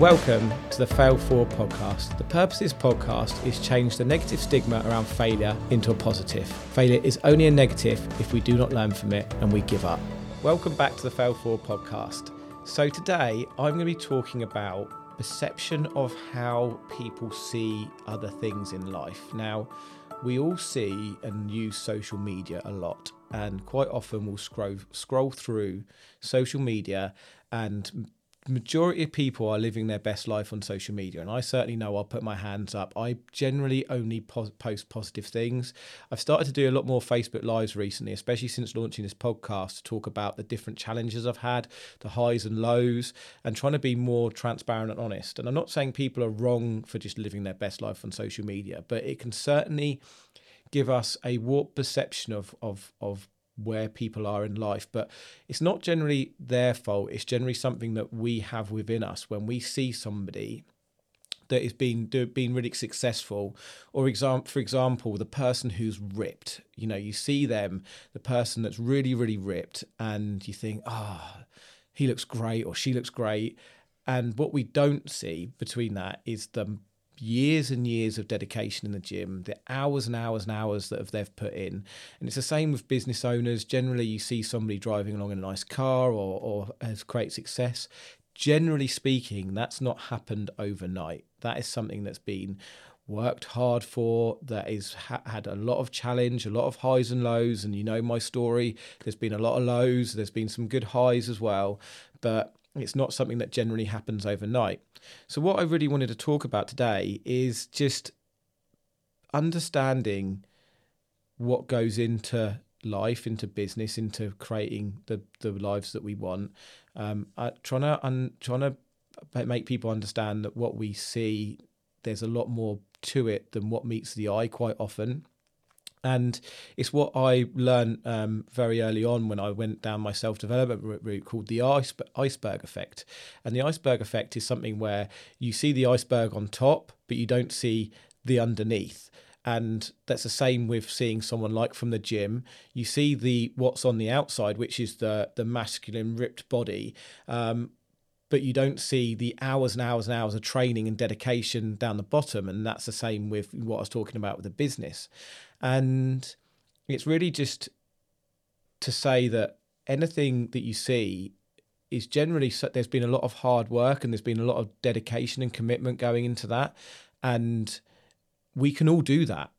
Welcome to the Fail Forward podcast. The purpose of this podcast is change the negative stigma around failure into a positive. Failure is only a negative if we do not learn from it and we give up. Welcome back to the Fail Forward podcast. So today I'm going to be talking about perception of how people see other things in life. Now, we all see and use social media a lot and quite often we'll scroll scroll through social media and majority of people are living their best life on social media and i certainly know i'll put my hands up. I generally only po- post positive things. I've started to do a lot more facebook lives recently especially since launching this podcast to talk about the different challenges i've had the highs and lows and trying to be more transparent and honest. And i'm not saying people are wrong for just living their best life on social media but it can certainly give us a warped perception of of of where people are in life but it's not generally their fault. It's generally something that we have within us. When we see somebody that is being being really successful or example for example the person who's ripped you know you see them the person that's really really ripped and you think ah oh, he looks great or she looks great and what we don't see between that is the years and years of dedication in the gym, the hours and hours and hours that they've put in. And it's the same with business owners. Generally, you see somebody driving along in a nice car or, or has great success. Generally speaking, that's not happened overnight. That is something that's been worked hard for that is ha- had a lot of challenge a lot of highs and lows and you know my story there's been a lot of lows there's been some good highs as well but it's not something that generally happens overnight. So, what I really wanted to talk about today is just understanding what goes into life, into business, into creating the, the lives that we want. Um, uh, trying to un, trying to make people understand that what we see, there's a lot more to it than what meets the eye quite often and it's what I learned um, very early on when I went down my self development route called the iceberg effect. And the iceberg effect is something where you see the iceberg on top, but you don't see the underneath. And that's the same with seeing someone like from the gym. You see the what's on the outside, which is the the masculine ripped body. Um, but you don't see the hours and hours and hours of training and dedication down the bottom. And that's the same with what I was talking about with the business. And it's really just to say that anything that you see is generally there's been a lot of hard work and there's been a lot of dedication and commitment going into that. And we can all do that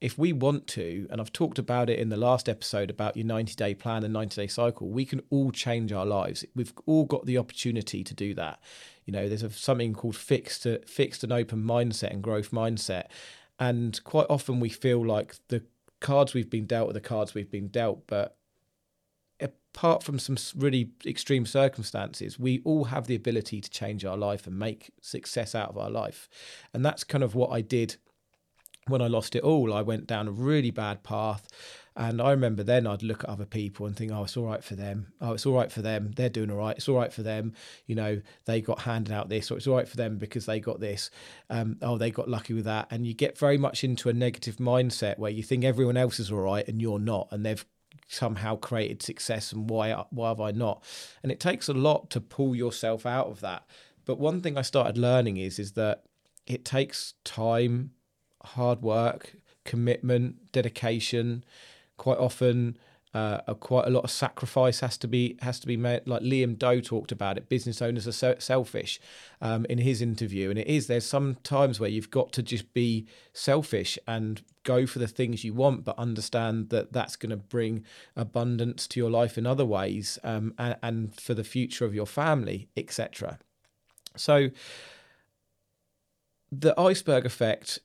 if we want to, and I've talked about it in the last episode about your 90 day plan and 90 day cycle, we can all change our lives. We've all got the opportunity to do that. You know, there's a, something called fixed, fixed and open mindset and growth mindset. And quite often we feel like the cards we've been dealt are the cards we've been dealt. But apart from some really extreme circumstances, we all have the ability to change our life and make success out of our life. And that's kind of what I did when I lost it all, I went down a really bad path. And I remember then I'd look at other people and think, oh, it's all right for them. Oh, it's all right for them. They're doing all right. It's all right for them. You know, they got handed out this, or it's all right for them because they got this. Um, oh, they got lucky with that. And you get very much into a negative mindset where you think everyone else is all right and you're not. And they've somehow created success and why why have I not? And it takes a lot to pull yourself out of that. But one thing I started learning is is that it takes time hard work, commitment, dedication. Quite often, uh, a, quite a lot of sacrifice has to be has to be made. Like Liam Doe talked about it. Business owners are so selfish um, in his interview, and it is. There's some times where you've got to just be selfish and go for the things you want, but understand that that's going to bring abundance to your life in other ways, um, and, and for the future of your family, etc. So, the iceberg effect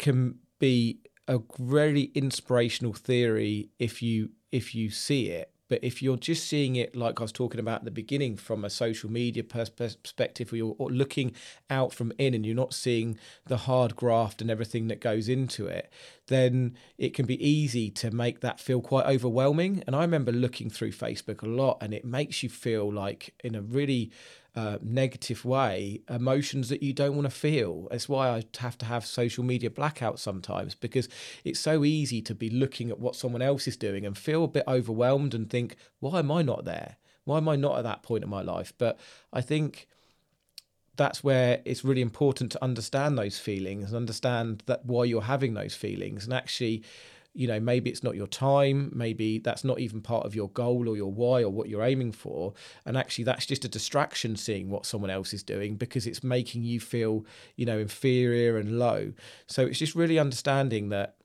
can be a very inspirational theory if you if you see it but if you're just seeing it like I was talking about at the beginning from a social media perspective, or you're looking out from in and you're not seeing the hard graft and everything that goes into it, then it can be easy to make that feel quite overwhelming. And I remember looking through Facebook a lot, and it makes you feel like in a really uh, negative way emotions that you don't want to feel. That's why I have to have social media blackouts sometimes because it's so easy to be looking at what someone else is doing and feel a bit overwhelmed and think, why am I not there? Why am I not at that point in my life? But I think that's where it's really important to understand those feelings and understand that why you're having those feelings and actually you know maybe it's not your time maybe that's not even part of your goal or your why or what you're aiming for. And actually that's just a distraction seeing what someone else is doing because it's making you feel you know inferior and low. So it's just really understanding that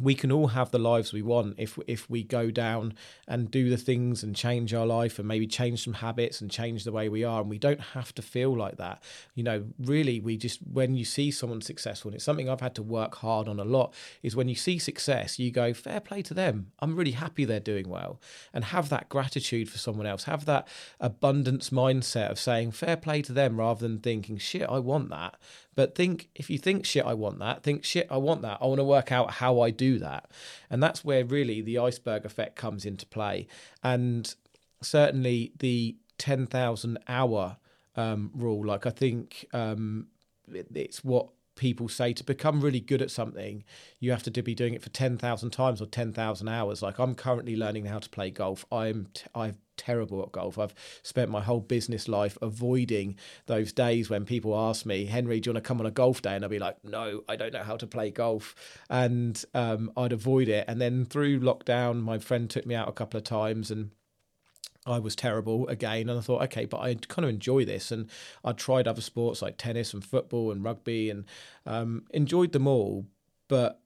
we can all have the lives we want if if we go down and do the things and change our life and maybe change some habits and change the way we are. And we don't have to feel like that. You know really we just when you see someone successful and it's something I've had to work hard on a lot is when you see success you go fair play to them. I'm really happy they're doing well. And have that gratitude for someone else. Have that abundance mindset of saying fair play to them rather than thinking shit I want that. But think if you think shit, I want that. Think shit, I want that. I want to work out how I do that, and that's where really the iceberg effect comes into play. And certainly the ten thousand hour um, rule, like I think um, it, it's what people say to become really good at something you have to be doing it for 10,000 times or 10,000 hours like I'm currently learning how to play golf I'm t- I've terrible at golf. I've spent my whole business life avoiding those days when people ask me, Henry, do you want to come on a golf day? And I'd be like, no, I don't know how to play golf. And um, I'd avoid it. And then through lockdown, my friend took me out a couple of times and I was terrible again, and I thought, okay, but I kind of enjoy this, and I tried other sports like tennis and football and rugby, and um, enjoyed them all. But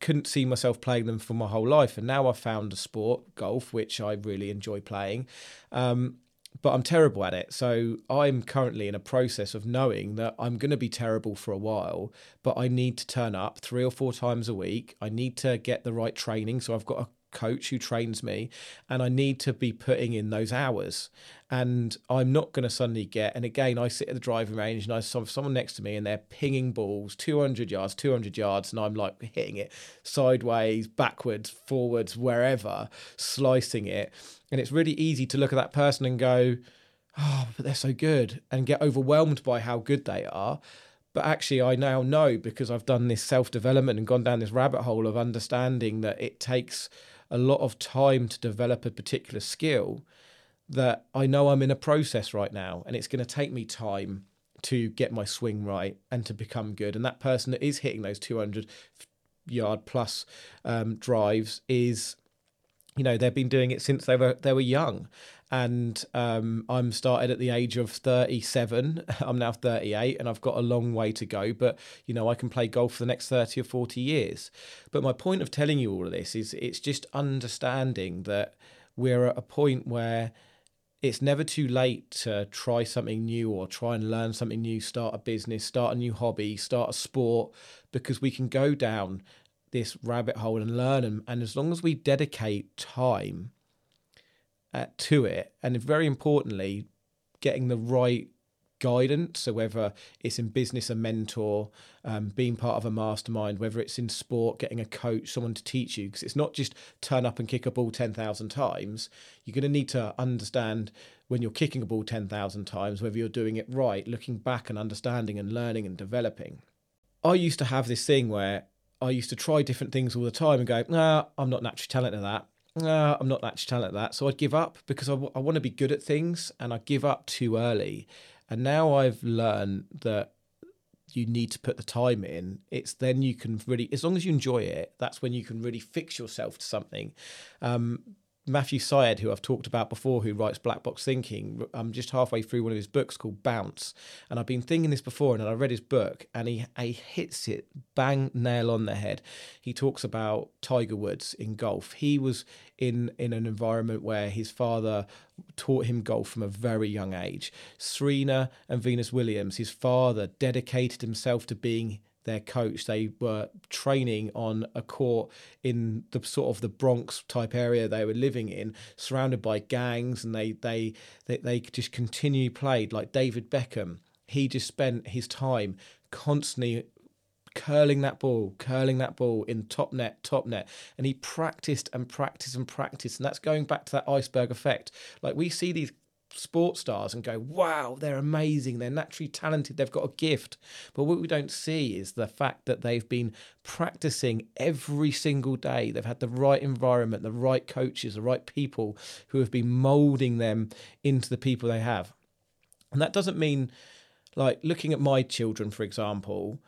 couldn't see myself playing them for my whole life. And now I've found a sport, golf, which I really enjoy playing. Um, but I'm terrible at it. So I'm currently in a process of knowing that I'm going to be terrible for a while, but I need to turn up three or four times a week. I need to get the right training. So I've got a coach who trains me and I need to be putting in those hours. And I'm not going to suddenly get and again I sit at the driving range and I saw someone next to me and they're pinging balls 200 yards 200 yards and I'm like hitting it sideways backwards forwards wherever slicing it. And it's really easy to look at that person and go oh but they're so good and get overwhelmed by how good they are. But actually, I now know because I've done this self development and gone down this rabbit hole of understanding that it takes a lot of time to develop a particular skill that I know I'm in a process right now and it's going to take me time to get my swing right and to become good. And that person that is hitting those 200 yard plus um, drives is, you know, they've been doing it since they were they were young. And um, I'm started at the age of 37. I'm now 38, and I've got a long way to go. But you know, I can play golf for the next 30 or 40 years. But my point of telling you all of this is, it's just understanding that we're at a point where it's never too late to try something new or try and learn something new, start a business, start a new hobby, start a sport, because we can go down this rabbit hole and learn. And, and as long as we dedicate time uh, to it, and very importantly, getting the right guidance. So whether it's in business, a mentor, um, being part of a mastermind, whether it's in sport, getting a coach, someone to teach you, because it's not just turn up and kick a ball ten thousand times. You're going to need to understand when you're kicking a ball ten thousand times whether you're doing it right, looking back and understanding and learning and developing. I used to have this thing where I used to try different things all the time and go, nah, I'm not naturally talented at that. Nah, I'm not naturally talented at that. So I'd give up because I, w- I want to be good at things and I give up too early. And now I've learned that you need to put the time in. It's then you can really, as long as you enjoy it, that's when you can really fix yourself to something. Um, Matthew Syed, who I've talked about before, who writes Black Box Thinking, I'm just halfway through one of his books called Bounce. And I've been thinking this before, and I read his book, and he, he hits it bang nail on the head. He talks about Tiger Woods in golf. He was in, in an environment where his father taught him golf from a very young age. Serena and Venus Williams, his father dedicated himself to being their coach. They were training on a court in the sort of the Bronx type area they were living in, surrounded by gangs, and they they they, they just continually played like David Beckham. He just spent his time constantly curling that ball, curling that ball in top net, top net. And he practiced and practiced and practiced. And that's going back to that iceberg effect. Like we see these sports stars and go, wow, they're amazing, they're naturally talented, they've got a gift. But what we don't see is the fact that they've been practicing every single day. They've had the right environment, the right coaches, the right people who have been molding them into the people they have. And that doesn't mean like looking at my children, for example,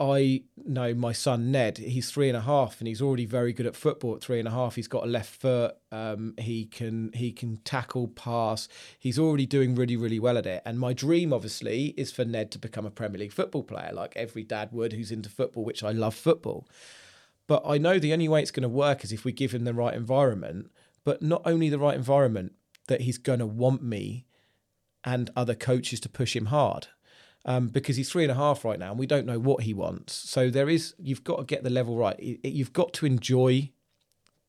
I know my son Ned. He's three and a half, and he's already very good at football. At three and a half, he's got a left foot. Um, he can he can tackle, pass. He's already doing really really well at it. And my dream, obviously, is for Ned to become a Premier League football player, like every dad would who's into football. Which I love football, but I know the only way it's going to work is if we give him the right environment. But not only the right environment, that he's going to want me and other coaches to push him hard um, because he's three and a half right now and we don't know what he wants. So there is, you've got to get the level right. You've got to enjoy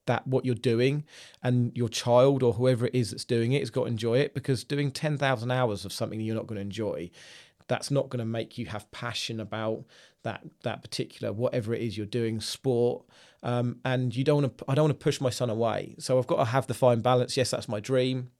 that what you're doing and your child or whoever it is that's doing it has got to enjoy it because doing 10,000 hours of something you're not going to enjoy that's not going to make you have passion about that that particular whatever it is you're doing sport um, and you don't want to i don't want to push my son away so i've got to have the fine balance yes that's my dream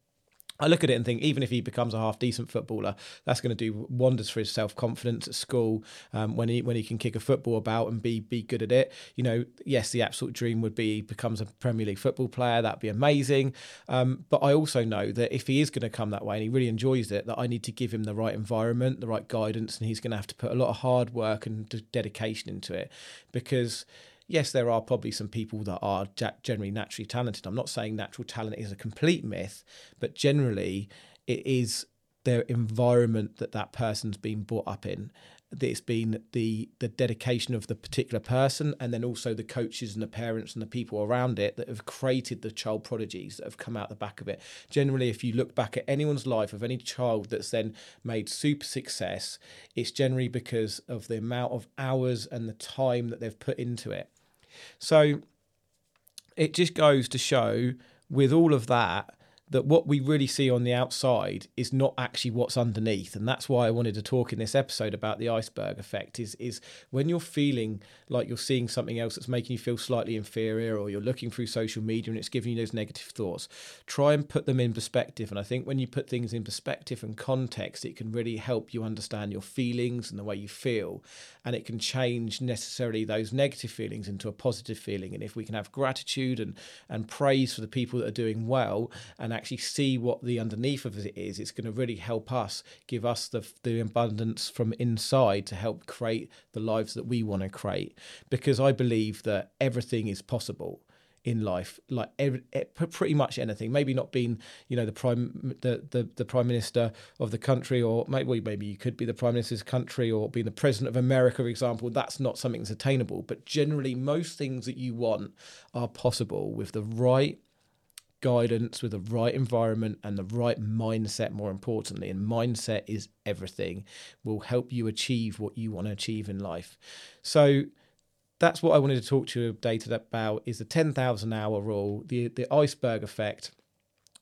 I look at it and think, even if he becomes a half decent footballer, that's going to do wonders for his self confidence at school um, when he when he can kick a football about and be be good at it. You know, yes, the absolute dream would be he becomes a Premier League football player. That'd be amazing. Um, but I also know that if he is going to come that way and he really enjoys it, that I need to give him the right environment, the right guidance, and he's going to have to put a lot of hard work and dedication into it because yes, there are probably some people that are generally naturally talented. I'm not saying natural talent is a complete myth, but generally it is their environment that that person's been brought up in. It's been the the dedication of the particular person, and then also the coaches and the parents and the people around it that have created the child prodigies that have come out the back of it. Generally, if you look back at anyone's life of any child that's then made super success, it's generally because of the amount of hours and the time that they've put into it. So it just goes to show with all of that that what we really see on the outside is not actually what's underneath. And that's why I wanted to talk in this episode about the iceberg effect is is when you're feeling like you're seeing something else that's making you feel slightly inferior or you're looking through social media and it's giving you those negative thoughts try and put them in perspective. And I think when you put things in perspective and context it can really help you understand your feelings and the way you feel. And it can change necessarily those negative feelings into a positive feeling. And if we can have gratitude and and praise for the people that are doing well and actually see what the underneath of it is, it's going to really help us give us the the abundance from inside to help create the lives that we want to create. Because I believe that everything is possible in life like every, pretty much anything. Maybe not being you know the prime the, the the prime minister of the country or maybe maybe you could be the prime minister's country or being the president of america for example. That's not something that's attainable. But generally most things that you want are possible with the right guidance with the right environment and the right mindset more importantly and mindset is everything will help you achieve what you want to achieve in life. So that's what I wanted to talk to you today about is the 10,000 hour rule the the iceberg effect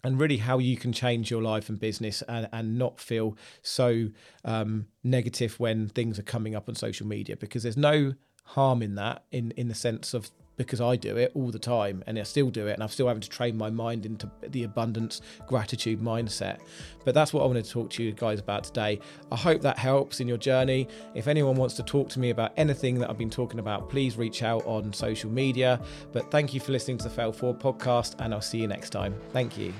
and really how you can change your life and business and, and not feel so um, negative when things are coming up on social media because there's no harm in that in in the sense of because I do it all the time and I still do it and I'm still having to train my mind into the abundance gratitude mindset. But that's what I wanted to talk to you guys about today. I hope that helps in your journey. If anyone wants to talk to me about anything that I've been talking about, please reach out on social media. But thank you for listening to the Fail Forward podcast and I'll see you next time. Thank you.